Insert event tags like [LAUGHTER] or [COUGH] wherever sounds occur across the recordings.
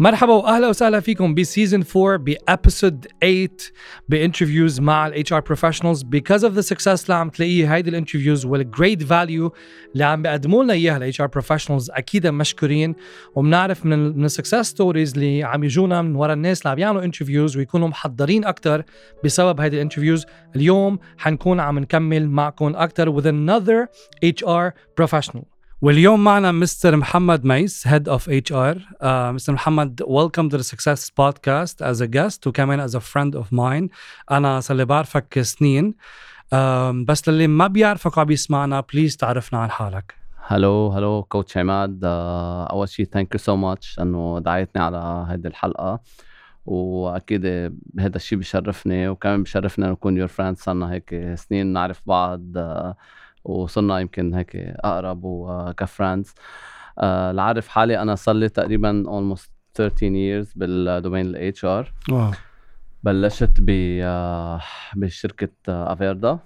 مرحبا وأهلا وسهلا فيكم ب season 4 ب episode 8 ب interviews مع ال HR professionals because of the success اللي عم تلاقيه هيدي ال interviews وال great value اللي عم بيقدموا لنا إياها ال HR professionals أكيد مشكورين. وبنعرف من من ال success stories اللي عم يجونا من ورا الناس اللي عم يعملوا interviews ويكونوا محضرين أكثر بسبب هيدي ال interviews. اليوم حنكون عم نكمل معكم أكثر with another HR professional. واليوم معنا Mr. محمد ميس head of HR Mr. محمد welcome to the success podcast as a guest وكمان as a friend of mine أنا صار لي بعرفك سنين. um, بس للي ما بيعرفك وعم بيسمعنا please تعرفنا عن حالك. hello hello coach عماد. آه، أول شيء thank you so much إنه دعيتني على هذه الحلقة. وأكيد هذا الشيء بشرفني وكمان بشرفنا نكون your friend صرنا هيك سنين نعرف بعض. uh, وصرنا يمكن هيك أقرب وك friends آه لعرف حالي أنا صار لي تقريبا almost 13 years بال domain ال HR بلشت ب آه بشركة افيردا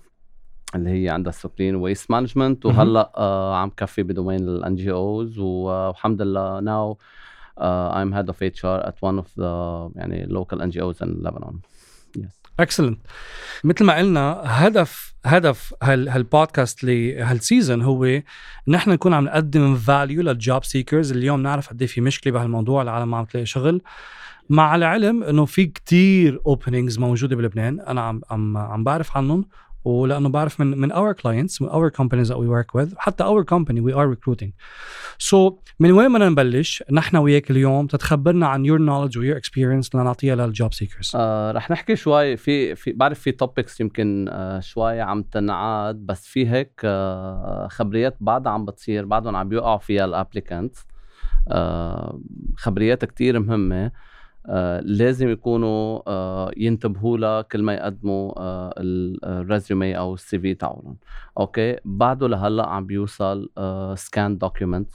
اللي هي عندها سوبرين waste management وهلأ آه عم كفي ب domain ال NGOs والحمد لله now I'm head of HR at one of the يعني local NGOs in Lebanon. Yes. excellent مثل ما قلنا هدف هدف هال هالبودكاست لهال season هو نحن نكون عم نقدم value لل job seekers اليوم نعرف قد إيه في مشكلة بهالموضوع العالم ما عم تلاقي شغل. مع العلم إنه في كتير openings موجودة بلبنان. أنا عم عم عم بعرف عنهم. ولأنه بعرف من من our clients من our companies that we work with حتى our company we are recruiting so من وين بدنا نبلش؟ نحن وياك اليوم تتخبرنا عن your knowledge و your experience لنعطيها لل job seekers آه رح نحكي شوي في في بعرف في topics يمكن آه شوي عم تنعاد بس في هيك آه خبريات بعدها عم بتصير بعدهم عم بيوقعوا فيها ال applicant آه خبريات كتير مهمة. لازم يكونوا آه ينتبهوا لها كل ما يقدموا آه ال resume أو ال CV تاعهم. okay؟ بعده لهلأ عم بيوصل scanned document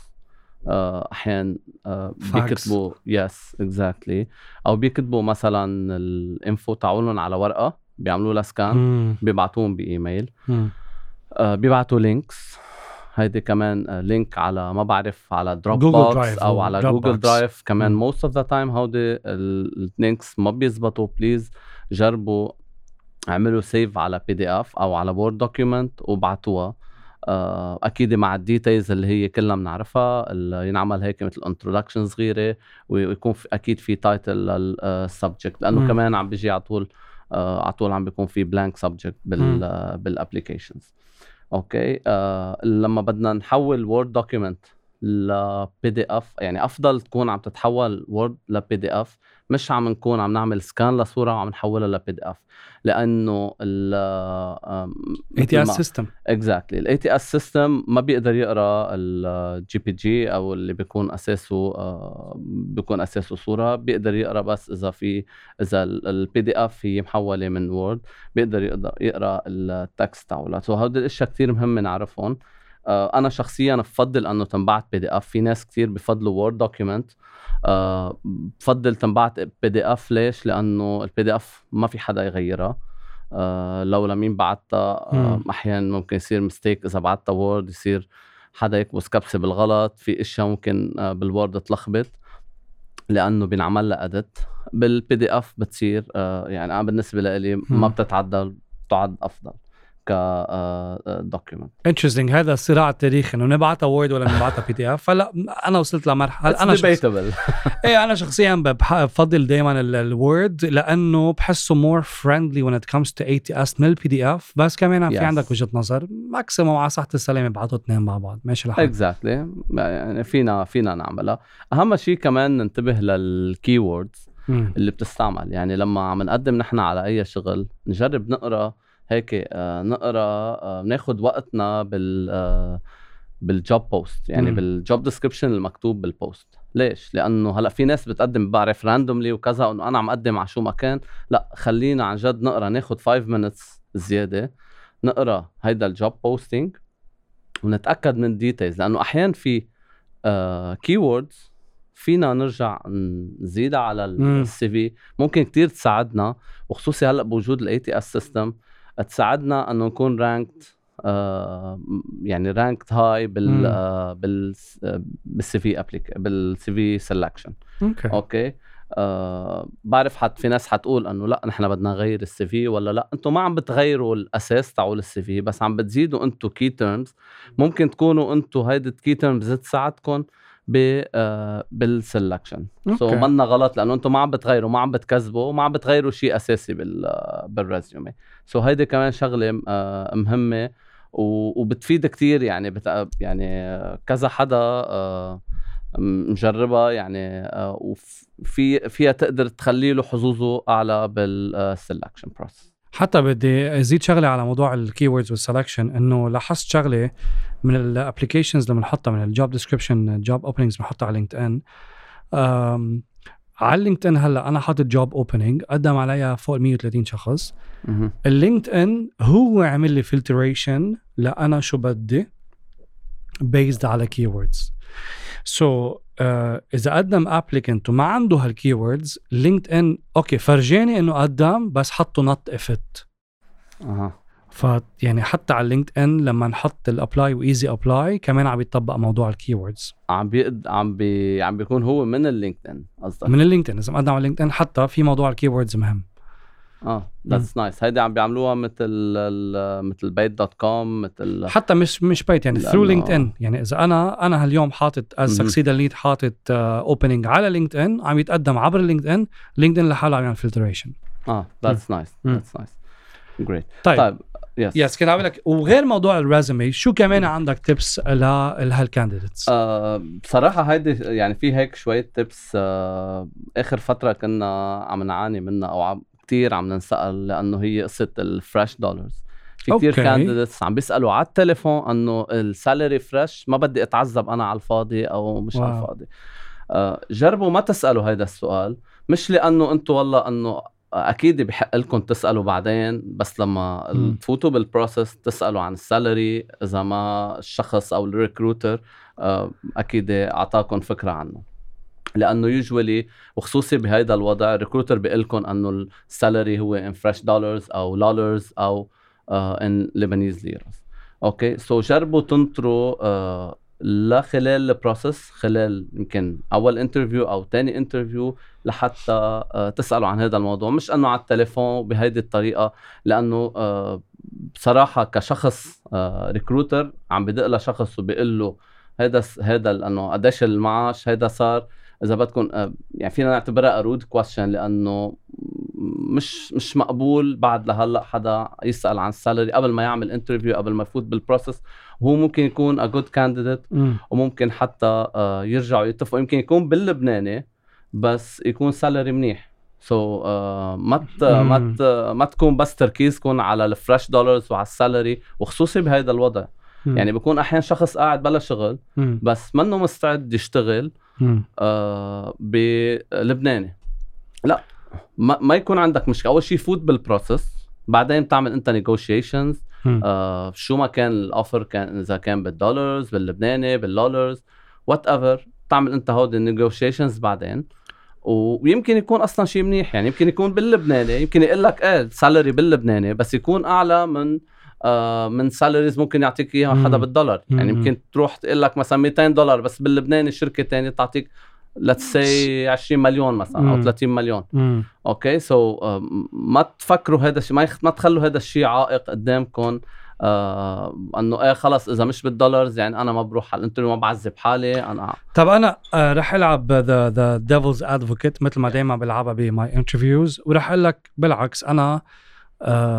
أحيانا آه بيكتبوا yes exactly أو بيكتبوا مثلا ال info تاعولهم على ورقة بيعملوا لها scan بيبعتوهم بإيميل. آه بيبعتوا links هيدي كمان link على ما بعرف على Dropbox أو على Google Drive كمان. most of the time هودي ال links ما بيزبطوا. please جربوا اعملوا save على PDF أو على Word document وبعتوها. آه، أكيد مع ال details اللي هي كلنا بنعرفها اللي ينعمل هيك مثل introduction صغيرة ويكون في أكيد في title لل subject لأنه كمان عم بيجي على طول آه، على طول عم بيكون في blank subject بال applications okay؟ آه لما بدنا نحول Word document ل PDF يعني أفضل تكون عم تتحول Word ل PDF مش عم نكون عم نعمل scan لصورة وعم نحولها ل PDF لأنه ال ATS system exactly ال ATS system ما بيقدر يقرأ ال JPG أو اللي بيكون أساسه uh, بيكون أساسه صورة. بيقدر يقرأ بس إذا في إذا ال PDF هي محولة من Word بيقدر يقدر يقرأ ال text تاعولها so هودي الأشياء كثير مهم نعرفهم. آه، أنا شخصيا بفضل أنه تنبعت PDF في ناس كثير بفضلوا Word document أه بفضل تنبعت PDF ليش؟ لأنه ال PDF ما في حدا يغيرها أه لو لمين بعتها أحيانا ممكن يصير mistake إذا بعتها Word يصير حدا يكبس كبسه بالغلط. في إشياء ممكن بال Word تلخبط. لأنه بينعمل لها edit بال PDF بتصير يعني أنا بالنسبة لي ما بتتعدل تعد أفضل. ك document interesting هذا الصراع التاريخي إنه نبعتها Word ولا نبعتها PDF هلا أنا وصلت لمرحله أنا debatable [LAUGHS] إيه أنا شخصيا بفضل دائما ال Word لأنه بحسه more friendly when it comes to ATS من ال PDF بس كمان في عندك وجهة نظر. maximum على صحه السلامة يبعثوا اثنين مع بعض. ماشي الحال exactly يعني فينا فينا نعملها. أهم شيء كمان ننتبه لل keywords اللي بتستعمل. يعني لما عم نقدم نحن على أي شغل نجرب نقرأ هيك آه نقرا آه ناخذ وقتنا بال آه بال job post يعني بال job description المكتوب بال post ليش؟ لأنه هلأ في ناس بتقدم بعرف randomly وكذا انه أنا عم أقدم على شو ما كان. لأ خلينا عن جد نقرا ناخذ 5 minutes زيادة نقرا هيدا ال job posting ونتأكد من ال details لأنه أحيانا في keywords فينا نرجع نزيدها على ال CV ممكن كتير تساعدنا وخصوصي هلأ بوجود ال ATS system تساعدنا أنه نكون ranked آه يعني ranked هاي بال. آه بال بال CV applic بال CV selection okay. okay؟ آه بعرف حتى في ناس حتقول أنه لا نحن بدنا نغير ال CV ولا لا؟ أنتم ما عم بتغيروا الأساس تاعول ال CV بس عم بتزيدوا أنتم key terms ممكن تكونوا أنتم هيدي ال key terms تساعدكم بال selection so. منا غلط لأنه أنتم ما عم بتغيروا ما عم بتكذبوا ما عم بتغيروا شيء أساسي بال آه، بال resume so هيدي كمان شغلة آه مهمة و- وبتفيد كتير يعني بت... يعني آه، كذا حدا آه مجربها يعني آه، وفي فيها تقدر تخلي له حظوظه أعلى بال selection process حتى بدي أزيد شغلة على موضوع ال keywords وال selection إنه لاحظت شغلة من ال applications اللي بنحطها من ال job description job openings بنحطها على LinkedIn على LinkedIn هلأ أنا حاطط job opening قدم عليها فوق ال 130 شخص. ال LinkedIn هو عمل لي filtration لأنا شو بدي based على keywords so so, إذا قدم applicant وما عنده هال keywords LinkedIn okay فرجاني إنه قدم بس حطه not fit أها. ف يعني حتى على LinkedIn لما نحط ال apply و easy apply كمان عم يطبق موضوع ال keywords عم بيقد عم بي عم بيكون هو من ال LinkedIn قصدك؟ من ال LinkedIn إذا مقدم على LinkedIn حتى في موضوع ال keywords مهم. آه that's nice هيدي عم بيعملوها مثل مثل Bayt.com مثل حتى مش مش Bayt يعني through LinkedIn يعني إذا أنا أنا هاليوم حاطط as. Succeed Lead حاطط opening على LinkedIn عم يتقدم عبر LinkedIn LinkedIn لحاله عم يعمل filtration آه that's nice. that's nice great طيب, طيب yes yes كنت عم لك وغير موضوع ال resume شو كمان عندك tips لهال candidates آه بصراحة هيدي يعني في هيك شوية tips آه آخر فترة كنا عم نعاني منها أو عم كتير عم ننسأل لأنه هي قصة ال fresh dollars في كتير. candidates عم بيسألوا على التليفون أنه ال salary fresh ما بدي أتعذب أنا على الفاضي أو مش على واو. الفاضي آه جربوا ما تسألوا هيدا السؤال مش لأنه أنتوا والله أنه أكيد بحق لكم تسألوا بعدين بس لما مم. تفوتوا بال process تسألوا عن ال salary إذا ما الشخص أو ال recruiter آه، أكيد أعطاكم فكرة عنه لأنه usually وخصوصي بهيدا الوضع ال recruiter بيقول لكم إنه ال salary هو in fresh dollars أو lollars أو in Lebanese liras okay so جربوا تنطروا آه، لا خلال ال process خلال يمكن أول interview أو تاني interview لحتى آه، تسألوا عن هذا الموضوع. مش إنه على التليفون بهيدي الطريقة لأنه آه، بصراحة كشخص recruiter عم بدق لشخص وبيقول له هذا هذا لأنه قديش المعاش هذا صار. إذا بدكم آه، يعني فينا نعتبرها rude question لأنه مش مش مقبول بعد لهلأ حدا يسأل عن ال salary قبل ما يعمل interview قبل ما يفوت بال process وهو ممكن يكون a good candidate وممكن حتى آه، يرجعوا يتفقوا. يمكن يكون باللبناني بس يكون salary منيح. so so, uh, ما ت- ما. ت- ما تكون بس تركيزكم على ال fresh dollars وعلى ال salary وخصوصي بهذا الوضع. يعني بكون أحيانا شخص قاعد بلا شغل بس منه مستعد يشتغل آه بلبناني. لا ما, ما يكون عندك مشكلة. أول شيء فوت بال process بعدين بتعمل أنت negotiations آه شو ما كان ال offer كان إذا كان بال dollars باللبناني بال dollars whatever تعمل أنت هودي ال negotiations بعدين. ويمكن يكون أصلا شيء منيح يعني يمكن يكون باللبناني يمكن يقول لك إيه ال salary باللبناني بس يكون أعلى من من salaries ممكن يعطيك إياها حدا مم. بالدولار يعني مم. يمكن تروح تقول لك مثلا 200 دولار بس باللبناني شركة تانية تعطيك let's say 20 مليون مثلا أو مم. 30 مليون okay so ما تفكروا هذا الشيء ما يخ... ما تخلوا هذا الشيء عائق قدامكم آه إنه إيه خلص إذا مش بال dollars يعني أنا ما بروح على ال interview ما بعذب حالي أنا طب أنا آه رح ألعب the the devil's advocate مثل ما دائما بلعبها ب my interviews ورح أقول لك بالعكس أنا آه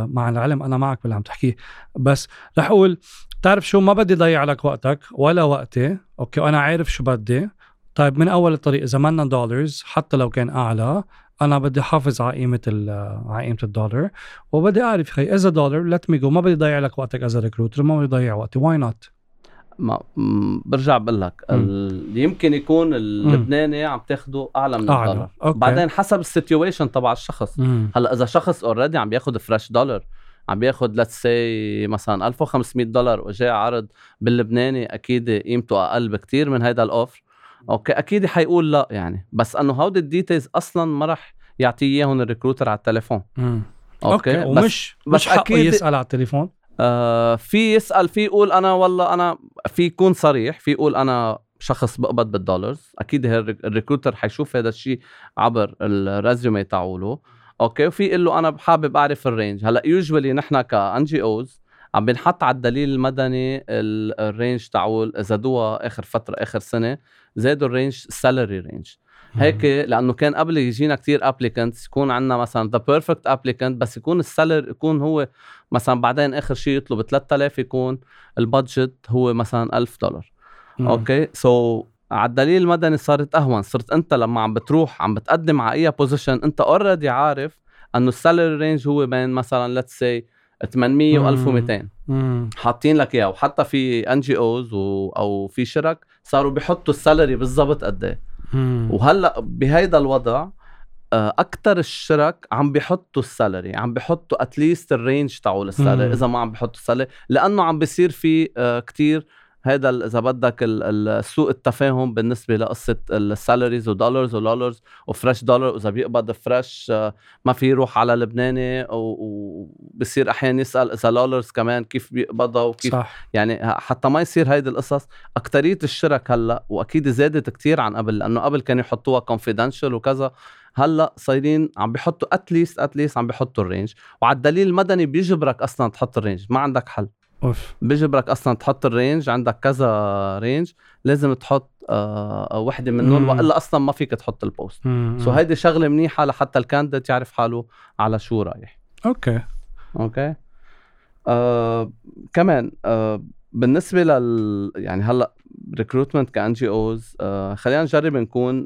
مع العلم أنا معك باللي عم تحكيه. بس رح أقول بتعرف شو؟ ما بدي ضيع لك وقتك ولا وقتي. okay وأنا عارف شو بدي. طيب من أول الطريق إذا منا dollars حتى لو كان أعلى أنا بدي أحافظ على قيمة على قيمة الدولار وبدي أعرف خي إذا دولار let me go ما بدي ضيع لك وقتك as recruiter ما بدي ضيع وقتي. why not ما برجع بقول لك يمكن يكون اللبناني عم تاخده أعلى من أعلى. الدولار. okay. بعدين حسب ال situation تبع الشخص. مم. هلأ إذا شخص already عم بياخد fresh دولار عم بياخد let's say مثلا 1500 دولار وجاي عرض باللبناني أكيد قيمته أقل بكتير من هيدا ال offer okay أكيد حيقول لا يعني. بس إنه هودي ال details أصلا ما راح يعطيه إياهم ال recruiter على التليفون. مم. okay, بس ومش بس مش حقه أكيد- يسأل على التليفون. آه في يسأل في يقول أنا والله أنا في يكون صريح في يقول أنا شخص بقبض بال dollars. أكيد ال recruiter حيشوف هذا الشيء عبر ال résumé تاعوله. okay؟ وفي يقول له أنا حابب أعرف ال range هلأ usually نحن ك NGOs عم بنحط على الدليل المدني ال range تاعول زادوها آخر فترة آخر سنة زادوا ال range salary range هيك لأنه كان قبل يجينا كتير applicants يكون عندنا مثلا the perfect applicant بس يكون ال salary يكون هو مثلا بعدين آخر شيء يطلب 3000 يكون ال budget هو مثلا 1000 دولار. okay؟ so, على الدليل المدني صارت أهون. صرت أنت لما عم بتروح عم بتقدم على أي position أنت already عارف إنه ال salary range هو بين مثلا let's say 800 و 1200 حاطين لك إياه. وحتى في NGOs أو في شرك صاروا بيحطوا ال salary بالضبط قد إيه. وهلأ بهيدا الوضع آه، أكثر الشرك عم بيحطوا ال salary عم بيحطوا at least ال range تاعول ال salary إذا ما عم بيحطوا ال salary لأنه عم بيصير في آه، كتير هذا إذا بدك سوء التفاهم بالنسبة لقصة السالاريز ودولارز ودولارز وفريش دولار وإذا بيقبض fresh آه، ما في يروح على لبناني وبصير أحيانا يسأل إذا dollars كمان كيف بيقبضها وكيف صح. يعني حتى ما يصير هيدي القصص. أكترية الشرك هلأ وأكيد زادت كتير عن قبل لأنه قبل كانوا يحطوها confidential وكذا. هلأ صايرين عم بيحطوا at least at least عم بيحطوا ال range وعلى الدليل المدني بيجبرك أصلا تحط ال range ما عندك حل. أوف. بيجبرك أصلا تحط ال range عندك كذا range لازم تحط آه وحدة منهم وإلا أصلا ما فيك تحط ال post. so هيدي شغلة منيحة لحتى ال candidate يعرف حاله على شو رايح. okay. okay؟ آه كمان آه بالنسبة لل يعني هلأ recruitment ك NGOs خلينا نجرب نكون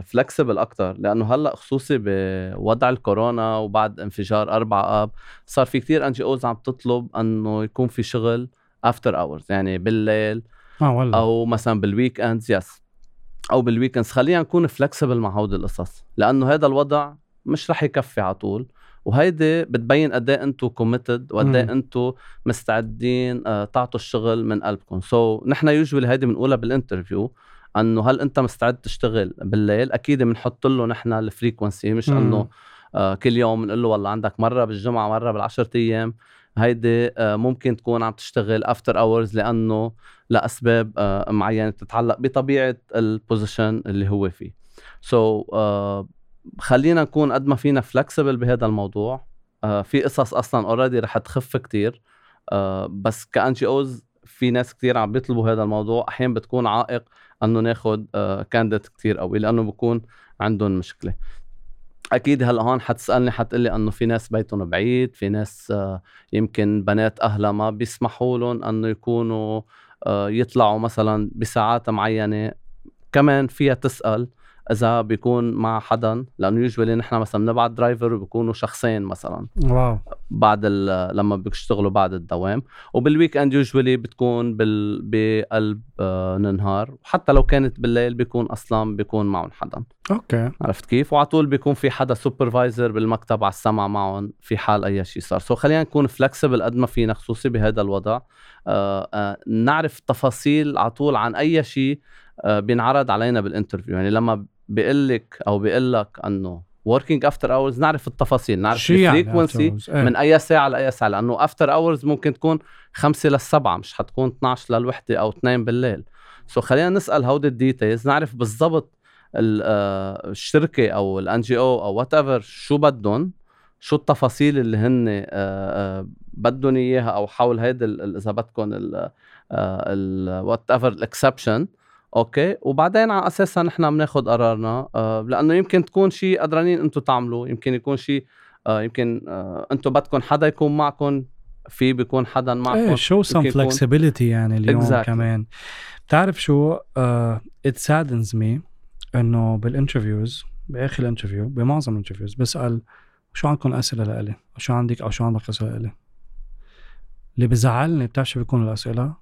flexible أكثر لأنه هلأ خصوصي بوضع الكورونا وبعد انفجار أربع آب صار في كثير NGOs عم تطلب إنه يكون في شغل after hours يعني بالليل آه والله. أو مثلا بال weekends yes أو بال weekends خلينا نكون flexible مع هودي القصص لأنه هذا الوضع مش رح يكفي على طول. وهيدي بتبين قد إيه أنتم committed وقد إيه أنتم مستعدين آه، تعطوا الشغل من قلبكم. so, نحن usually هيدي بنقولها بال interview إنه هل إنت مستعد تشتغل بالليل؟ أكيد بنحط له نحن ال frequency مش إنه آه كل يوم بنقول له والله عندك مرة بالجمعة مرة بالعشر أيام. هيدي آه ممكن تكون عم تشتغل after hours لأنه لأسباب آه معينة تتعلق بطبيعة ال position اللي هو فيه. so, uh, خلينا نكون قد ما فينا flexible بهذا الموضوع. آه في قصص أصلا already رح تخف كتير. آه بس ك NGOs في ناس كتير عم بيطلبوا هذا الموضوع. أحيانا بتكون عائق إنه ناخذ آه candidate كتير قوي لأنه بكون عندهم مشكلة. أكيد هلأ هون حتسألني حتقلي إنه في ناس بيتهم بعيد في ناس آه يمكن بنات أهلها ما بيسمحوا لهم إنه يكونوا آه يطلعوا مثلا بساعات معينة. كمان فيها تسأل. إذا بيكون مع حدا لأنه usually نحن مثلا بنبعت driver وبيكونوا شخصين مثلا. wow. بعد لما بيشتغلوا بعد الدوام. وبال weekend usually بتكون بال... بقلب آه النهار وحتى لو كانت بالليل بيكون أصلا بيكون معهم حدا. okay. عرفت كيف؟ وعلى طول بيكون في حدا supervisor بالمكتب على السمع معهم في حال أي شيء صار. so خلينا نكون flexible قد ما فينا خصوصي بهذا الوضع. آه آه نعرف تفاصيل على طول عن أي شيء آه بينعرض علينا بال interview يعني لما بيقول لك أو بيقول لك إنه working after hours نعرف التفاصيل نعرف ال frequency يعني من أي ساعة لأي ساعة لأنه after hours ممكن تكون خمسة للسبعة مش حتكون 12 للوحدة أو 2 بالليل. so خلينا نسأل هودي ال details نعرف بالضبط آه، الشركة أو ال NGO أو whatever شو بدهم شو التفاصيل اللي هن آه، آه، بدهم إياها أو حول هيدا إذا بدكم whatever ال exception okay وبعدين على أساسها نحن بناخذ قرارنا آه لأنه يمكن تكون شيء قدرانين أنتم تعملوا يمكن يكون شيء آه يمكن آه أنتم بدكم حدا يكون معكم في بيكون حدا معكم إيه شو some flexibility يعني اليوم exactly. كمان بتعرف شو it saddens me إنه بال interviews بآخر ال interview بمعظم ال interviews بسأل شو عندكم أسئلة لإلي؟ شو عندك أو شو عندك أسئلة لإلي؟ اللي بزعلني بتعرف شو بيكون الأسئلة؟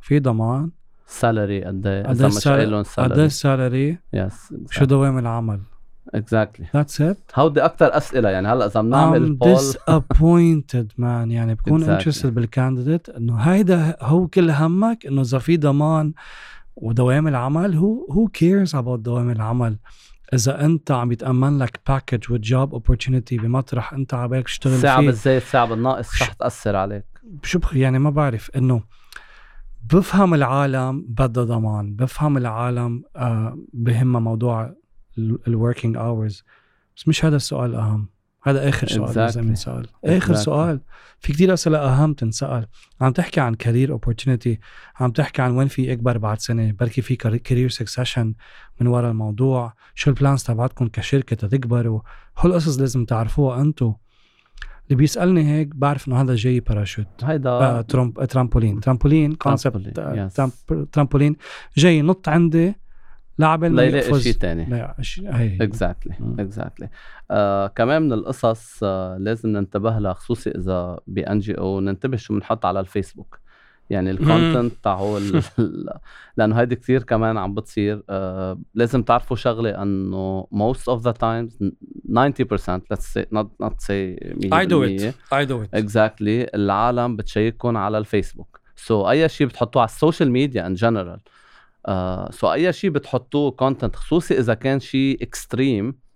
في ضمان سالري قد إيه مش قايل سالري قد إيه السالري يس شو دوام العمل exactly that's it هودي أكثر أسئلة يعني؟ هلا اذا بنعمل بول disappointed مان يعني بكون انترستد exactly. بال candidate إنه هيدا هو كل همك إنه إذا في ضمان ودوام العمل هو who cares about دوام العمل؟ إذا أنت عم يتأمن لك package و job opportunity بمطرح أنت على بالك تشتغل فيه. ساعه بالزايد ساعه بالناقص رح تأثر عليك. شو يعني ما بعرف إنه بفهم العالم بدها ضمان بفهم العالم آه بهمها موضوع ال working hours بس مش هذا السؤال الاهم هذا آخر سؤال exactly. لازم ينسال آخر exactly. سؤال. في كتير أسئلة أهم تنسأل. عم تحكي عن career opportunity عم تحكي عن وين في أكبر بعد سنة بركي في career succession من وراء الموضوع. شو ال plans تبعتكم كشركة تكبروا. هول القصص لازم تعرفوها أنتم اللي بيسألني هيك بعرف إنه هذا جاي باراشوت هيدا آه tramp trampoline. trampoline concept trampoline. جاي نط عندي لعبة لا يلاقي شيء ثاني لا شيء هي. exactly exactly كمان من القصص آه لازم ننتبه لها خصوصي إذا ب NGO ننتبه شو بنحط على الفيسبوك. يعني ال content تاعو [LAUGHS] لأنه هيدي كثير كمان عم بتصير آه لازم تعرفوا شغلة إنه most of the times 90% let's say not not say 100% I do it. I do it. Exactly. العالم بتشيككم على الفيسبوك. so أي شيء بتحطوه على ال social media in general so أي شيء بتحطوه content خصوصي إذا كان شيء extreme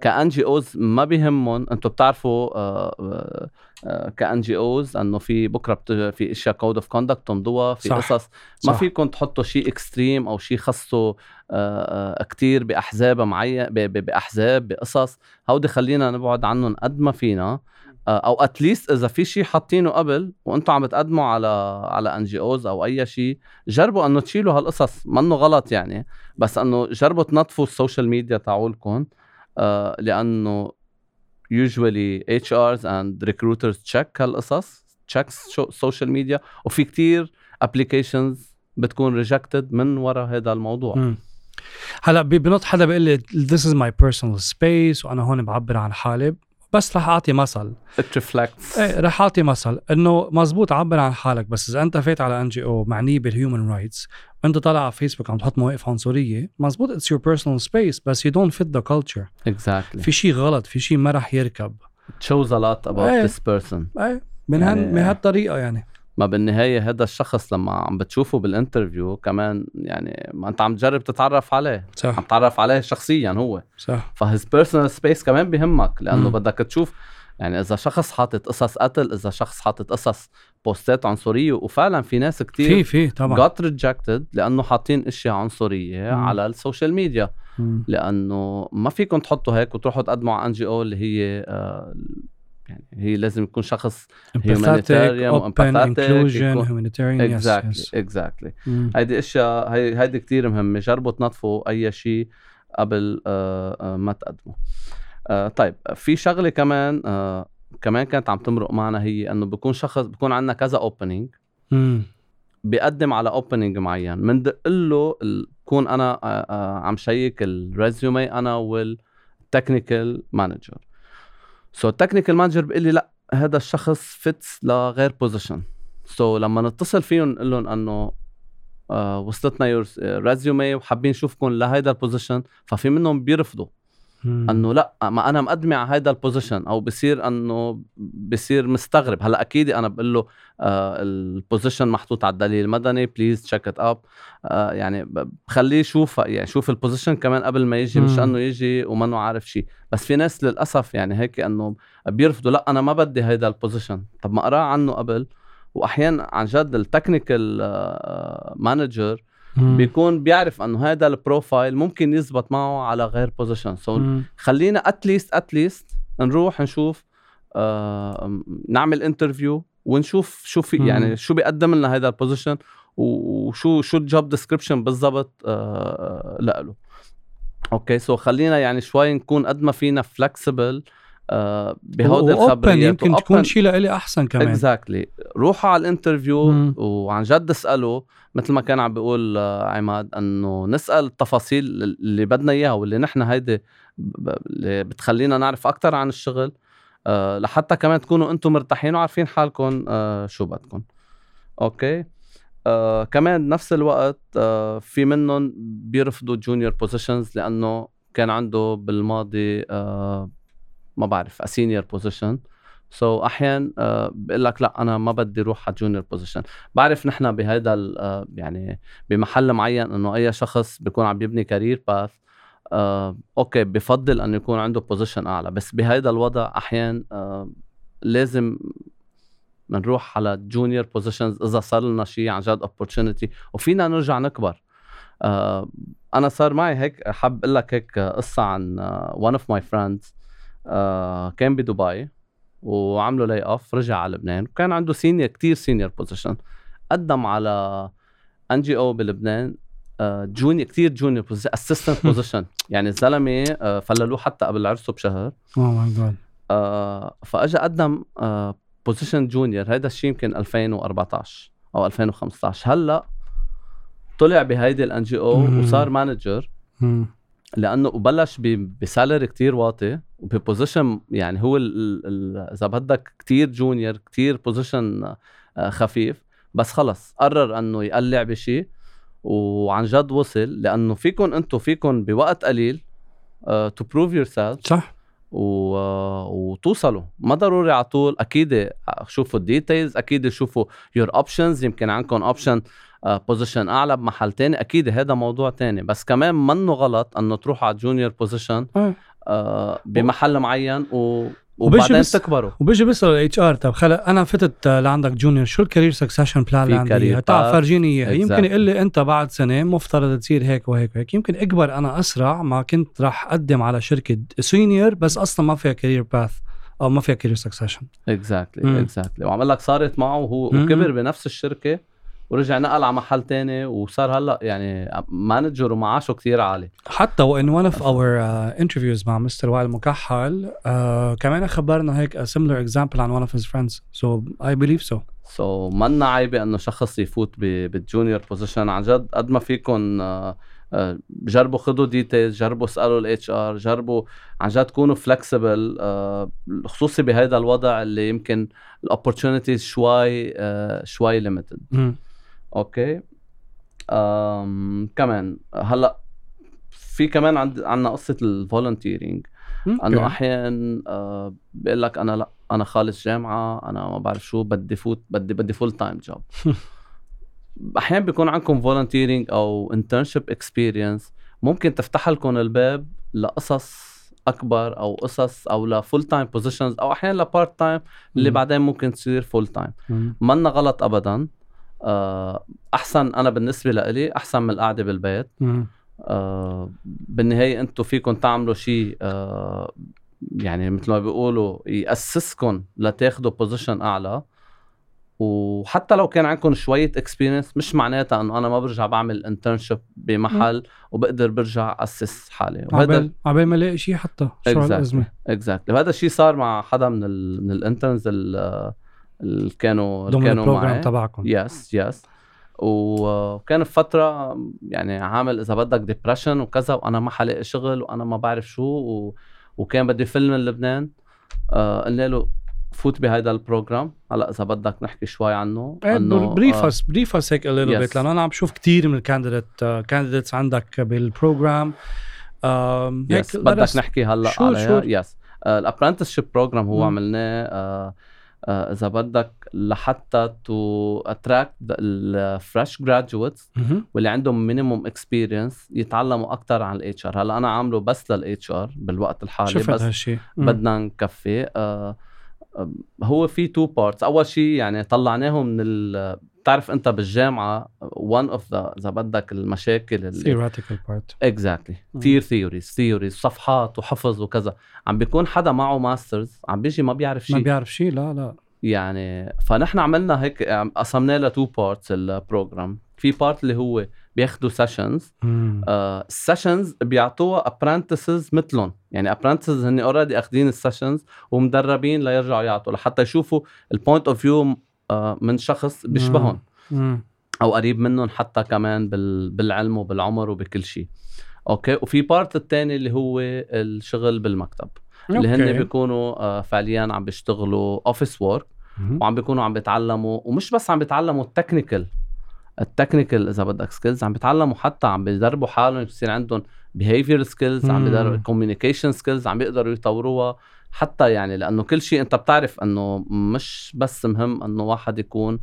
ك NGOs ما بيهمهم. أنتم بتعرفوا ك NGOs انه في بكرة في إشياء code of conduct تمضوها في قصص. ما فيكم تحطوا شيء extreme أو شيء خصه كتير بأحزاب معين بأحزاب بقصص. هودي خلينا نبعد عنهم قد ما فينا. أو at least إذا في شيء حاطينه قبل وأنتم عم بتقدموا على على NGOs أو أي شيء جربوا إنه تشيلوا هالقصص. منه غلط يعني. بس إنه جربوا تنظفوا ال social media تاعولكم. آه لأنه usually HRs and recruiters check هالقصص checks social media وفي كتير applications بتكون rejected من وراء هذا الموضوع. م. هلا بنط حدا بيقول لي this is my personal space وأنا هون بعبر عن حالي بس رح أعطي مثل. It reflects. إيه رح أعطي مثل إنه مزبوط عبر عن حالك بس إذا أنت فات على NGO معني بال human rights وانت طالع على فيسبوك عم تحط مواقف عنصرية مزبوط it's your personal space بس you don't fit the culture exactly. في شيء غلط في شيء ما رح يركب. It shows a lot about إيه. this person. من يعني من هالطريقة يعني. ما بالنهاية هذا الشخص لما عم بتشوفه بال interview كمان يعني ما انت عم تجرب تتعرف عليه. صح. عم تتعرف عليه شخصيا هو. صح. ف his personal space كمان بهمك لأنه مم. بدك تشوف يعني إذا شخص حاطط قصص قتل إذا شخص حاطط قصص post ات عنصرية وفعلا في ناس كتير في في طبعا. جات rejected لأنه حاطين إشياء عنصرية مم. على ال social media. مم. لأنه ما فيكم تحطوا هيك وتروحوا تقدموا على NGO اللي هي آه يعني هي لازم يكون شخص exactly yes, exactly. هيدي إشياء هي هيدي كثير مهمة جربوا تنظفوا أي شيء قبل آه آه ما تقدموا. آه طيب في شغلة كمان آه كمان كانت عم تمرق معنا هي إنه بكون شخص بكون عندنا كذا opening بيقدم على opening معين. بندق له بكون أنا آه آه عم شيك ال résumé أنا وال technical manager so ال technical manager بيقول لي لا هذا الشخص fits لغير position so, لما نتصل فيهم نقول لهم إنه آه وصلتنا your résumé وحابين نشوفكم لهيدا ال position ففي منهم بيرفضوا. انه لا ما أنا مقدمه على هذا ال position أو بصير انه بصير مستغرب. هلا أكيد أنا بقول له آه ال position محطوط على الدليل المدني please check it up يعني بخليه يشوف يعني شوف ال position كمان قبل ما يجي مش انه يجي ومنه عارف شيء بس في ناس للأسف يعني هيك انه بيرفضوا لا أنا ما بدي هذا ال position طب ما اقراه عنه قبل. واحيانا عن جد ال technical manager بيكون بيعرف إنه هذا ال profile ممكن يزبط معه على غير position so خلينا at least at least نروح نشوف آه نعمل interview ونشوف شو في يعني شو بيقدم لنا هذا ال position وشو شو ال job description بالضبط آه له okay so خلينا يعني شوي نكون قد ما فينا flexible آه بهودي الخبريات يمكن تكون شيء لإلي أحسن كمان. exactly exactly. روحوا على ال interview وعن جد اسألوا مثل ما كان عم بيقول آه، عماد إنه نسأل التفاصيل اللي بدنا إياها واللي نحن هيدي اللي بتخلينا نعرف أكثر عن الشغل. أه لحتى كمان تكونوا أنتم مرتاحين وعارفين حالكم أه شو بدكم. okay? أه كمان بنفس الوقت أه في منهم بيرفضوا junior positions لأنه كان عنده بالماضي أه ما بعرف a senior position so, أحيانا uh, بقول لك لا أنا ما بدي أروح على junior position بعرف نحن بهذا uh, يعني بمحل معين إنه أي شخص بيكون عم يبني career path uh, okay بفضل إنه يكون عنده position أعلى. بس بهذا الوضع أحيانا uh, لازم بنروح على junior positions إذا صار لنا شيء عن جد opportunity وفينا نرجع نكبر. آه أنا صار معي هيك حاب أقول لك هيك قصة عن one of my friends كان بدبي وعملوا lay off رجع على لبنان. وكان عنده senior كتير senior position قدم على NGO بلبنان junior كثير junior assistant position يعني الزلمة آه، فللوا حتى قبل عرسه بشهر. oh my God فاجى قدم position junior هذا الشيء يمكن 2014 أو 2015 هلأ طلع بهيدي ال NGO وصار manager لأنه وبلش ب salary كتير واطي. وب position يعني هو إذا بدك كتير junior كتير position آه، خفيف بس خلص قرر إنه يقلع بشيء وعن جد وصل لأنه فيكم أنتم فيكم بوقت قليل to prove yourself صح. و... وتوصلوا. ما ضروري على طول أكيد شوفوا ال details أكيد شوفوا your options يمكن عندكم option position أعلى بمحل تاني أكيد هذا موضوع تاني. بس كمان منه غلط إنه تروح على junior position بمحل معين و وبعدين بس تكبروا وبيجي بيسال ال HR طب خلص أنا فتت لعندك junior شو ال career succession plan اللي عندي؟ تعال فرجيني اياها يمكن يقول لي أنت بعد سنة مفترض تصير هيك وهيك وهيك. يمكن أكبر أنا أسرع ما كنت راح أقدم على شركة senior بس أصلا ما فيها career path أو ما فيها career succession exactly exactly وعم قل لك صارت معه وهو وكبر بنفس الشركة. ورجع نقل على محل تاني وصار هلأ يعني manager ومعاشه كثير عالي. حتى وإن one of our interviews مع مستر وائل مكحل uh, كمان خبرنا هيك a similar example عن one of his friends. So I believe so. so so, منا عيبه إنه شخص يفوت بال junior position عن جد قد ما فيكم uh, uh, جربوا خذوا details جربوا اسألوا ال HR جربوا عن جد تكونوا flexible خصوصي بهذا الوضع اللي يمكن ال opportunities شوي شوي limited okay. um كمان هلأ في كمان عند عندنا قصة ال volunteering إنه أحيانا أه بيقول لك أنا لأ أنا خالص جامعة أنا ما بعرف شو بدي فوت بدي بدي full time job أحيانا بيكون عندكم volunteering أو internship experience ممكن تفتح لكم الباب لقصص أكبر أو قصص أو ل full time positions أو أحيانا ل part time اللي بعدين ممكن تصير full time منا غلط ابدا. آه، أحسن أنا بالنسبة لإلي أحسن من القعدة بالبيت. آه بالنهاية أنتم فيكم تعملوا شيء آه يعني مثل ما بيقولوا يأسسكم لتاخذوا position أعلى. وحتى لو كان عندكم شوية experience مش معناتها إنه أنا ما برجع بعمل internship بمحل وبقدر برجع أسس حالي. وهذا عبال ما ألاقي شيء حتى شو الازمه اكزاكتلي وهذا الشيء صار مع حدا من ال من ال interns اللي كانوا اللي كانوا معي تبعكم. yes yes وكان بفتره يعني عامل إذا بدك depression وكذا وأنا ما حلاقي شغل وأنا ما بعرف شو و... وكان بده يفل من لبنان. آه قلنا له فوت بهيدا ال program هلأ إذا بدك نحكي شوي عنه إيه، إنه بريفس بريفس هيك little bit لأنه أنا عم بشوف كثير من ال candidate candidates عندك بال program yes بدك نحكي هلأ عليها. يس الابرنتسشيب بروجرام هو عملناه. آه آه، إذا بدك لحتى to attract ال fresh graduates واللي عندهم minimum experience يتعلموا أكثر عن ال HR هلأ أنا عامله بس لل HR بالوقت الحالي شفت بس هالشيء بدنا نكفي. آه هو في two parts أول شيء يعني طلعناه من ال بتعرف أنت بالجامعة one of the إذا بدك المشاكل theoretical part. exactly كثير theories theories صفحات وحفظ وكذا. عم بيكون حدا معه masters عم بيجي ما بيعرف شيء ما بيعرف شيء لا لا. يعني فنحن عملنا هيك قسمناه ل two parts ال program في part اللي هو بياخذوا sessions ال sessions بيعطوها apprentices مثلهم. يعني apprentices هن already أخذين ال sessions ومدربين ليرجعوا يعطوا لحتى يشوفوا ال point of view من شخص بيشبههم. أو قريب منهم حتى كمان بالعلم وبالعمر وبكل شيء. okay؟ وفي part الثاني اللي هو الشغل بالمكتب. اللي هن بيكونوا آه، فعليا عم بيشتغلوا office work وعم بيكونوا عم بيتعلموا ومش بس عم بيتعلموا ال technical ال technical إذا بدك skills عم بيتعلموا حتى عم بيدربوا حالهم يصير عندهم behavior skills عم بيدربوا communication skills عم بيقدروا يطوروها. حتى يعني لأنه كل شيء أنت بتعرف إنه مش بس مهم إنه واحد يكون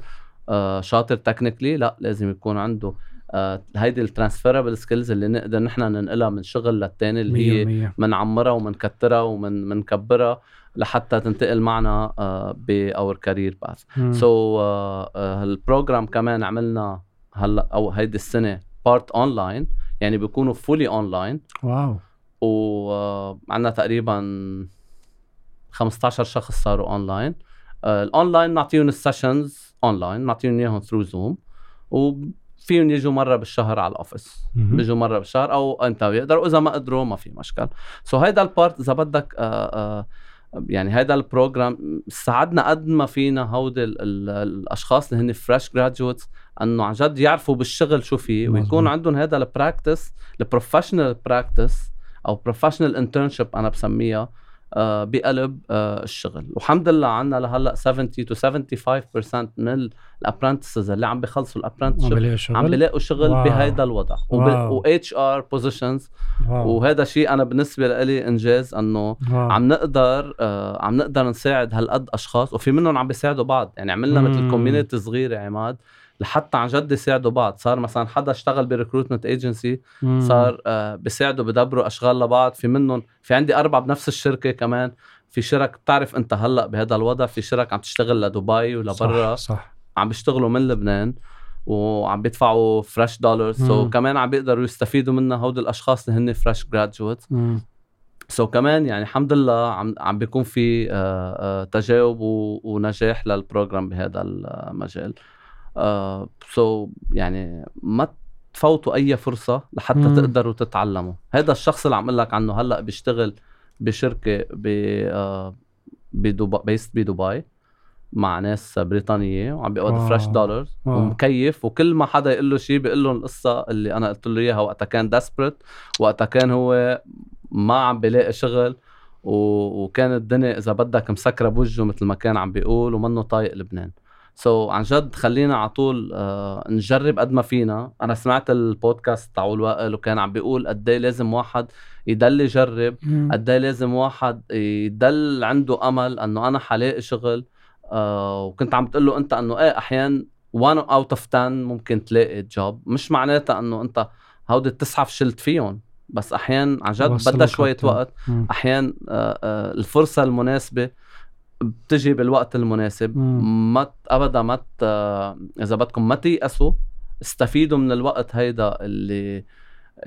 آه، شاطر technically لا لازم يكون عنده آه هيدي ال transferable skills اللي نقدر نحن ننقلها من شغل للتاني اللي هي منعمرها ومنكترها ومنكبرها لحتى تنتقل معنا ب our career path so ال program كمان عملنا هلا أو هيدي السنة part online يعني بيكونوا fully online wow. وعندنا تقريبا 15 شخص صاروا online ال online نعطيهم ال sessions online نعطيهم إياهم through Zoom وفيهم يجوا مرة بالشهر على ال office بيجوا مرة بالشهر أو إمتى بيقدروا إذا ما قدروا ما في مشكل. so هيدا ال part إذا بدك آآ آآ يعني هذا ال program ساعدنا قد ما فينا هودي الأشخاص اللي هن fresh graduates إنه عن جد يعرفوا بالشغل شو في ويكون عندهم هذا ال practice ال professional practice أو professional internship أنا بسميها بقلب آه، الشغل. والحمد لله عندنا لهلأ 70 to 75% من ال apprentices اللي عم بيخلصوا ال apprenticeship عم بيلاقوا شغل؟ بهيدا الوضع. و HR positions وهذا شيء أنا بالنسبة لي إنجاز إنه عم نقدر آه عم نقدر نساعد هالقد أشخاص وفي منهم عم بيساعدوا بعض. يعني عملنا مثل community صغيرة عماد. لحتى عن جد يساعدوا بعض. صار مثلا حدا اشتغل ب recruitment agency صار آه بيساعدوا بدبروا أشغال لبعض. في منهم في عندي أربعة بنفس الشركة كمان. في شرك بتعرف أنت هلأ بهذا الوضع في شرك عم تشتغل لدبي ولبرا صح, صح. عم بيشتغلوا من لبنان وعم بيدفعوا fresh دولار so كمان عم بيقدروا يستفيدوا منها هود الأشخاص اللي هن fresh graduate so كمان يعني الحمد لله عم عم بيكون في آه آه تجاوب ونجاح لل program بهذا المجال. so آه so يعني ما تفوتوا أي فرصة لحتى مم. تقدروا تتعلموا. هذا الشخص اللي عم أقول لك عنه هلأ بيشتغل بشركة ب آه بدبي based بدبي مع ناس بريطانية وعم بيقبض fresh دولار ومكيف. وكل ما حدا يقول له شيء بيقول لهم القصة اللي أنا قلت له إياها وقتها كان desperate وقتها كان هو ما عم بيلاقي شغل و... وكان الدنيا إذا بدك مسكرة بوجهه مثل ما كان عم بيقول ومنه طايق لبنان. so, عن جد خلينا على طول آه نجرب قد ما فينا. أنا سمعت البودكاست تاع وائل وكان عم بيقول قد إيه لازم واحد يضل يجرب قد إيه لازم واحد يضل عنده أمل إنه أنا حلاقي شغل. آه وكنت عم تقول له أنت إنه إيه أحيانا 1 out of 10 ممكن تلاقي job مش معناتها إنه أنت هودي التسعة فشلت فيهم. بس أحيانا عن جد بدها شوية وقت. أحيانا آه آه الفرصة المناسبة بتجي بالوقت المناسب. ما أبدا ما إذا بدكم ما تيأسوا استفيدوا من الوقت هيدا اللي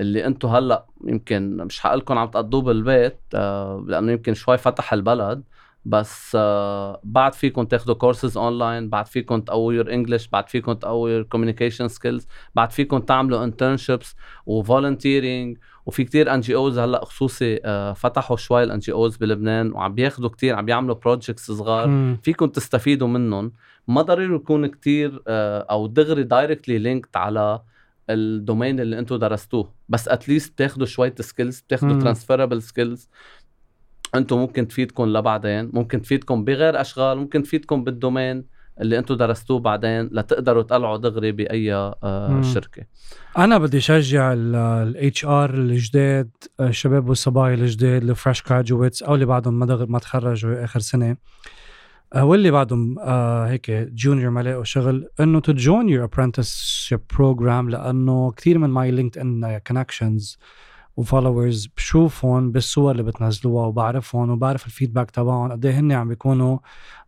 اللي أنتم هلأ يمكن مش حقلكم عم تقضوه بالبيت آه لأنه يمكن شوي فتح البلد. بس آه بعد فيكم تاخذوا courses online بعد فيكم تقووا English بعد فيكم تقووا communication skills بعد فيكم تعملوا internships و volunteering وفي كتير NGOs هلأ خصوصي آه فتحوا شوي ال NGOs بلبنان وعم بياخذوا كتير عم بيعملوا projects صغار. فيكم تستفيدوا منهم. ما ضروري يكون كتير آه أو دغري directly linked على ال domain اللي أنتم درستوه. بس at least بتاخذوا شوية skills بتاخذوا transferable skills أنتم ممكن تفيدكم لبعدين ممكن تفيدكم بغير أشغال ممكن تفيدكم بال domain اللي أنتم درستوه بعدين لتقدروا تطلعوا دغري بأي آه شركة. أنا بدي شجع ال HR الجداد الشباب والصبايا الجداد ال fresh graduates أو اللي بعدهم ما ما تخرجوا آخر سنة. آه، واللي بعدهم آه هيك junior ما لاقوا شغل إنه to join your apprenticeship program لأنه كثير من my LinkedIn connections و followers بشوفهم بالصور اللي بتنزلوها وبعرفهم وبعرف ال feedback تبعهم قد إيه هن عم بيكونوا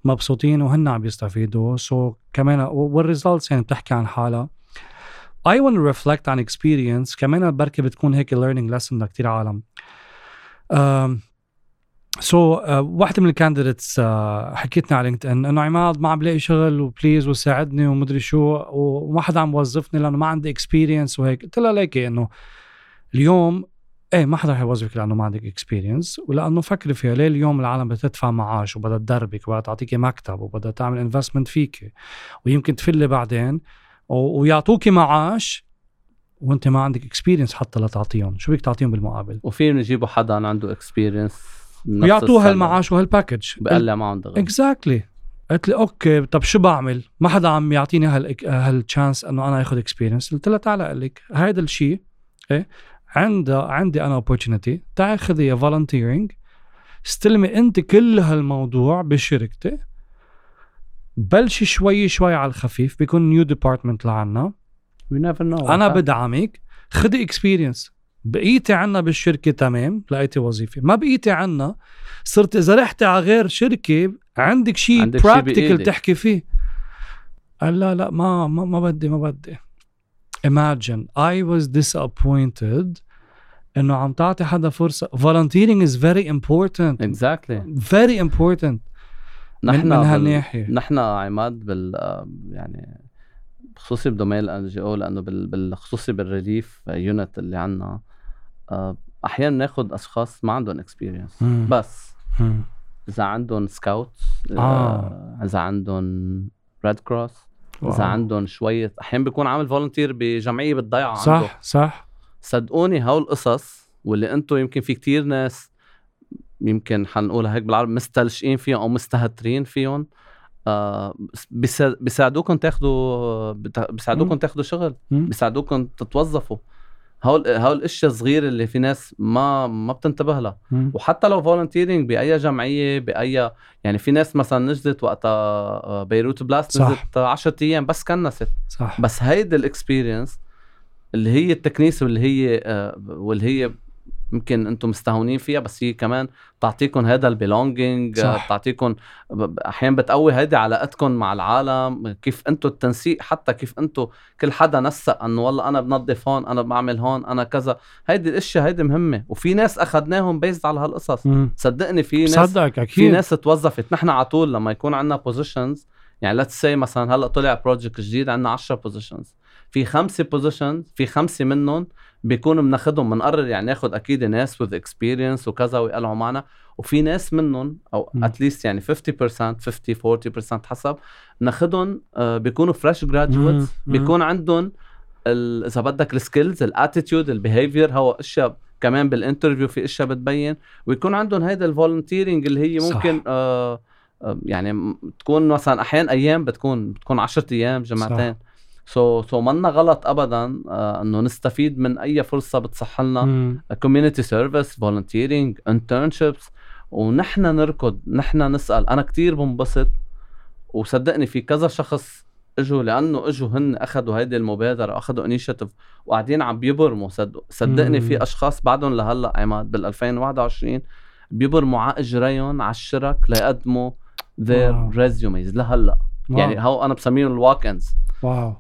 مبسوطين وهن عم بيستفيدوا. so كمان وال results يعني بتحكي عن حالها. I want to reflect on experience. كمان بركي بتكون هيك learning lesson لكتير عالم. so, uh, واحدة من ال candidates uh, حكيتني على LinkedIn إنه عماد ما عم لاقي شغل و please وساعدني ومدري شو وما حدا عم يوظفني لأنه ما عندي experience وهيك. قلت لها ليكي إنه اليوم إيه ما حدا حيوظفك لأنه ما عندك experience ولأنه فكري فيها ليه اليوم العالم بدها معاش وبدها تدربك وبدها تعطيكي مكتب وبدها تعمل investment فيك ويمكن تفلي بعدين ويعطوكي معاش وأنت ما عندك experience حتى لتعطيهم. شو بدك تعطيهم بالمقابل؟ وفيهم يجيبوا حدا عنده experience ويعطوه هالمعاش وهال package بقلع معهم دغري exactly قلت لي okay طب شو بعمل؟ ما حدا عم يعطيني هال chance إنه أنا آخذ experience قلت لها تعال أقول لك. هذا الشيء إيه عند عندي أنا opportunity. تعال خذي volunteering استلمي أنت كل هالموضوع بشركتي. بلشي شوي شوي على الخفيف بيكون new department لعنا. أنا بدعمك. خدي experience بقيتي عنا بالشركة تمام لقيتي وظيفة. ما بقيتي عنا صرت إذا رحتي على غير شركة عندك شيء practical. تحكي فيه. قال لا لا ما ما, ما بدي ما بدي. Imagine I was disappointed إنه عم تعطي حدا فرصة volunteering is very important exactly very important من, نحن من بال- هالناحية نحن عماد بال يعني خصوصي ب domain ال NGO لأنه بال- بالخصوصي بال relief unit اللي عنا آه، أحيانا ناخذ أشخاص ما عندهم experience. بس مم. إذا عندهم scout آه. إذا عندهم Red Cross. إذا عندهم شوية أحيانا بيكون عامل volunteer بجمعية بالضيعه عنده صح صح صدقوني هول القصص واللي أنتم يمكن في كتير ناس يمكن حنقولها هيك بالعربي مستلشقين فيهم أو مستهترين فيهم آه بيسا- بيساعدوكم تاخذوا بيساعدوكم. تاخذوا شغل. بيساعدوكم تتوظفوا هول هول الأشياء الصغيرة اللي في ناس ما ما بتنتبه لها. وحتى لو volunteering بأي جمعية بأي يعني في ناس مثلا نزلت وقتها آه، بيروت blast صح. نزلت 10 أيام بس كنست صح بس هيدي ال experience اللي هي التكنيسة واللي هي آه، واللي هي يمكن أنتم مستهونين فيها بس هي كمان بتعطيكم هذا ال belonging. بتعطيكم أحيانا بتقوي هيدي علاقتكم مع العالم. كيف أنتم التنسيق حتى كيف أنتم كل حدا نسق انه والله أنا بنظف هون أنا بعمل هون أنا كذا. هيدي الأشياء هيدي مهمة. وفي ناس أخذناهم based على هالقصص. صدقني في ناس صدقك في أكيد. ناس توظفت نحن على طول لما يكون عندنا positions يعني let's say مثلا هلأ طلع project جديد عندنا 10 positions في خمسة positions في خمسة منهم بيكونوا بناخذهم بنقرر يعني ناخذ أكيد ناس with experience وكذا ويقلعوا معنا وفي ناس منهم أو. at least يعني 50% 50 40% حسب ناخذهم آه، بيكونوا fresh. مم. بيكون عندهم إذا بدك ال skills ال attitude ال behavior هو أشياء كمان بال interview في أشياء بتبين ويكون عندهم هيدا ال volunteering اللي هي صح. ممكن آه آه، يعني تكون مثلا أحيانا أيام بتكون بتكون 10 أيام جمعتين so so منا غلط ابدا آه إنه نستفيد من أي فرصة بتصح لنا. community service volunteering internships ونحن نركض نحن نسأل. أنا كتير بنبسط. وصدقني في كذا شخص إجوا لأنه إجوا هن اخذوا هيدي المبادرة اخذوا initiative وقاعدين عم بيبرموا. صدق صدقني. في أشخاص بعدهم لهلأ عماد بال 2021 بيبرموا على اجريهم على الشرك ليقدموا their resumes لهلا. يعني. هو أنا بسميهم ال walk-ins wow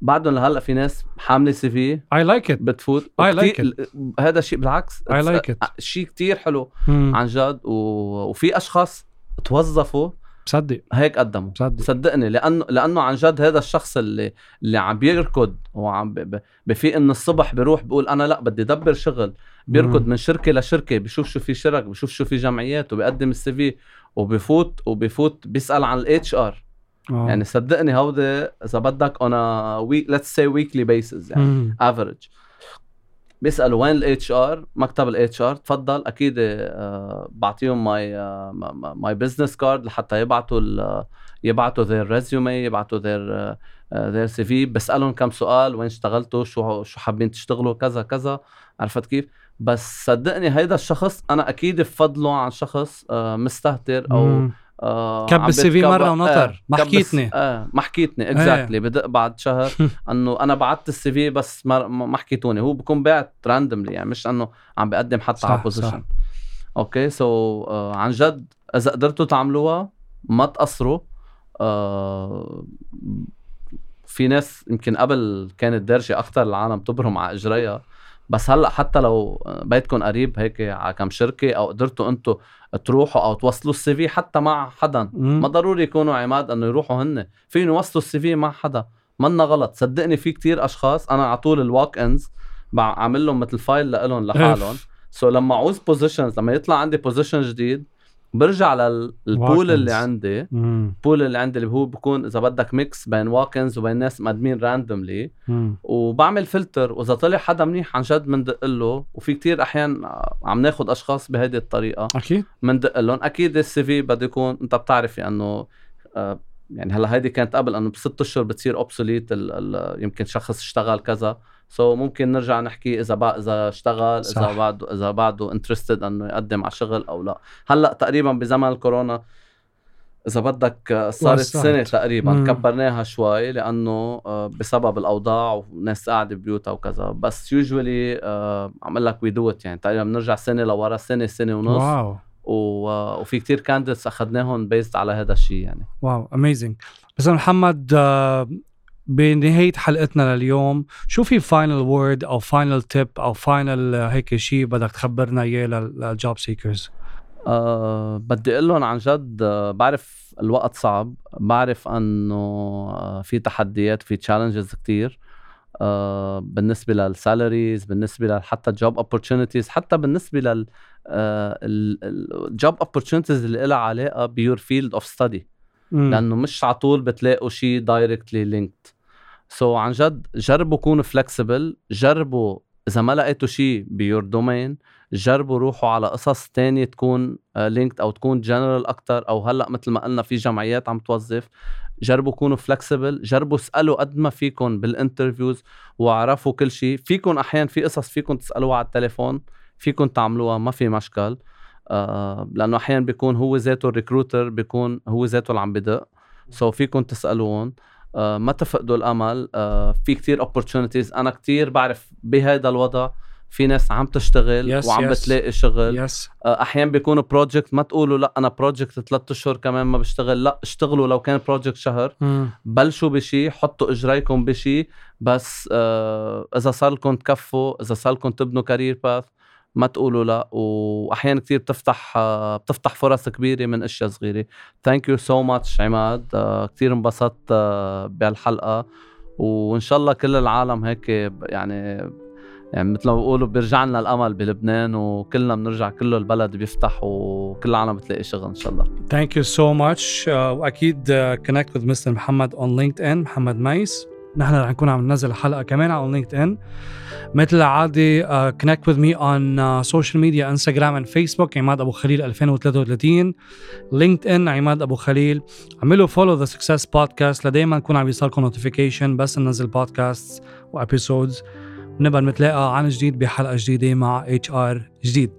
بعدهم لهلا في ناس حاملة CV I like it. بتفوت. I like وكتير- هذا شيء بالعكس. I like it. شيء كتير حلو مم. عن جد. و... وفي أشخاص توظفوا بصدق هيك قدموا بصدق صدقني لأنه لأنه عن جد هذا الشخص اللي اللي عم بيركض وعم. بفيق من الصبح بيروح بيقول أنا لأ بدي ادبر شغل بيركض. من شركة لشركة بيشوف شو في شرك بيشوف شو في جمعيات وبيقدم ال CV وبفوت وبفوت بيسأل عن ال HR آه. يعني صدقني هودي إذا بدك on a week let's say weekly basis يعني. average بيسألوا وين الاتش ار مكتب الاتش ار تفضل أكيد آه، بعطيهم my my business card لحتى يبعتوا يبعتوا their resume يبعتوا their their CV بسالهم كم سؤال وين اشتغلتوا شو شو حابين تشتغلوا كذا كذا. عرفت كيف؟ بس صدقني هيدا الشخص أنا أكيد بفضله عن شخص آه، مستهتر أو مم. آه كب ال CV. مرة ونطر. ما كب الس- حكيتني. آه ما حكيتني exactly بدق بعد شهر [LAUGHS] إنه أنا بعت ال CV بس ما ما ما حكيتوني هو بكون باعت randomly يعني مش إنه عم بقدم حتى صح، على. position okay so آه عن جد إذا قدرتوا تعملوها ما تقصروا آه في ناس يمكن قبل كانت دارجة أكثر العالم تبرم على إجريها بس هلأ حتى لو بيتكم قريب هيك على كم شركة أو قدرتوا أنتم تروحوا أو توصلوا ال CV حتى مع حدا. مم. ما ضروري يكونوا عماد إنه يروحوا هن. فيهم يوصلوا ال CV مع حدا. منا غلط. صدقني في كتير أشخاص أنا على طول ال walk-ins بعمل لهم مثل file لهم لحالهم. so لما عوز positions لما يطلع عندي position جديد برجع لل pool اللي. عندي. ال pool اللي عندي اللي هو بكون إذا بدك mix بين walk-ins وبين ناس مقدمين randomly. وبعمل فلتر وإذا طلع حدا منيح عن جد بندق له. وفي كتير أحيان عم ناخد أشخاص بهيدي الطريقة. أكيد. بندق لهم. أكيد ال CV بده يكون أنت بتعرفي إنه آه، يعني هلا هيدي كانت قبل انه بست اشهر بتصير obsolete يمكن شخص اشتغل كذا so so ممكن نرجع نحكي إذا بقى إذا اشتغل صح. اذا بعده إذا بعده interested انه يقدم على شغل أو لا هلأ تقريبا بزمن الكورونا إذا بدك صارت وسعت. سنة تقريبا مم. كبرناها شوي لأنه آه، بسبب الأوضاع وناس قاعدة ببيوتها وكذا بس usually عم أقول لك we do يعني تقريبا بنرجع سنة لورا سنة سنة ونص wow. آه، وفي كتير candidates اخذناهم based على هذا الشيء يعني. wow amazing بس محمد آه، بنهاية حلقتنا لليوم شو في final word أو final tip أو final هيك شيء بدك تخبرنا إياه لل job seekers أه بدي أقول لهم عن جد أه بعرف الوقت صعب بعرف إنه أه في تحديات في challenges كتير. أه بالنسبة لل salaries بالنسبة حتى job opportunities حتى بالنسبة لل ال job opportunities اللي لها علاقة ب your field of study لأنه مش على طول بتلاقوا شيء directly linked so عن جد جربوا كونوا flexible جربوا إذا ما لقيتوا شيء ب your domain جربوا روحوا على قصص تانية تكون linked أو تكون جنرال أكتر أو هلأ مثل ما قلنا في جمعيات عم توظف. جربوا كونوا flexible جربوا اسألوا قد ما فيكم بال interviews واعرفوا كل شيء فيكم أحيانا في قصص فيكم تسألوها على التليفون فيكم تعملوها ما في مشكل. آه لأنه أحيانا بيكون هو ذاته ال recruiter بيكون هو ذاته اللي عم بدق. so so فيكم تسألون. آه ما تفقدوا الأمل. آه في كتير opportunities. أنا كتير بعرف بهذا الوضع. في ناس عم تشتغل Yes, وعم yes. بتلاقي شغل. yes آه، أحيانا بيكونوا project ما تقولوا لا أنا project ثلاثة أشهر كمان ما بشتغل. لا اشتغلوا لو كان project شهر. بلشوا بشي حطوا إجريكم بشي. بس آه إذا صار لكم تكفوا إذا صار لكم تبنوا career path ما تقولوا لا واحيانا كثير بتفتح بتفتح فرص كبيرة من أشياء صغيرة. thank you so much عماد. كثير انبسطت بهالحلقة وإن شاء الله كل العالم هيك يعني يعني مثل ما بيقولوا بيرجع لنا الأمل بلبنان وكلنا بنرجع كله البلد بيفتح وكل العالم بتلاقي شغل إن شاء الله. thank you so much وأكيد connect with Mr. محمد on LinkedIn محمد ميس. نحن رح نكون عم ننزل حلقه كمان على LinkedIn مثل العاده connect with me on social media Instagram and Facebook عماد أبو خليل 2033 LinkedIn عماد أبو خليل. اعملوا follow the Success Podcast لدائما يكون عم يوصلكم notification بس ننزل podcast و episodes ونبقى نتلاقى عن جديد بحلقة جديدة مع HR جديد.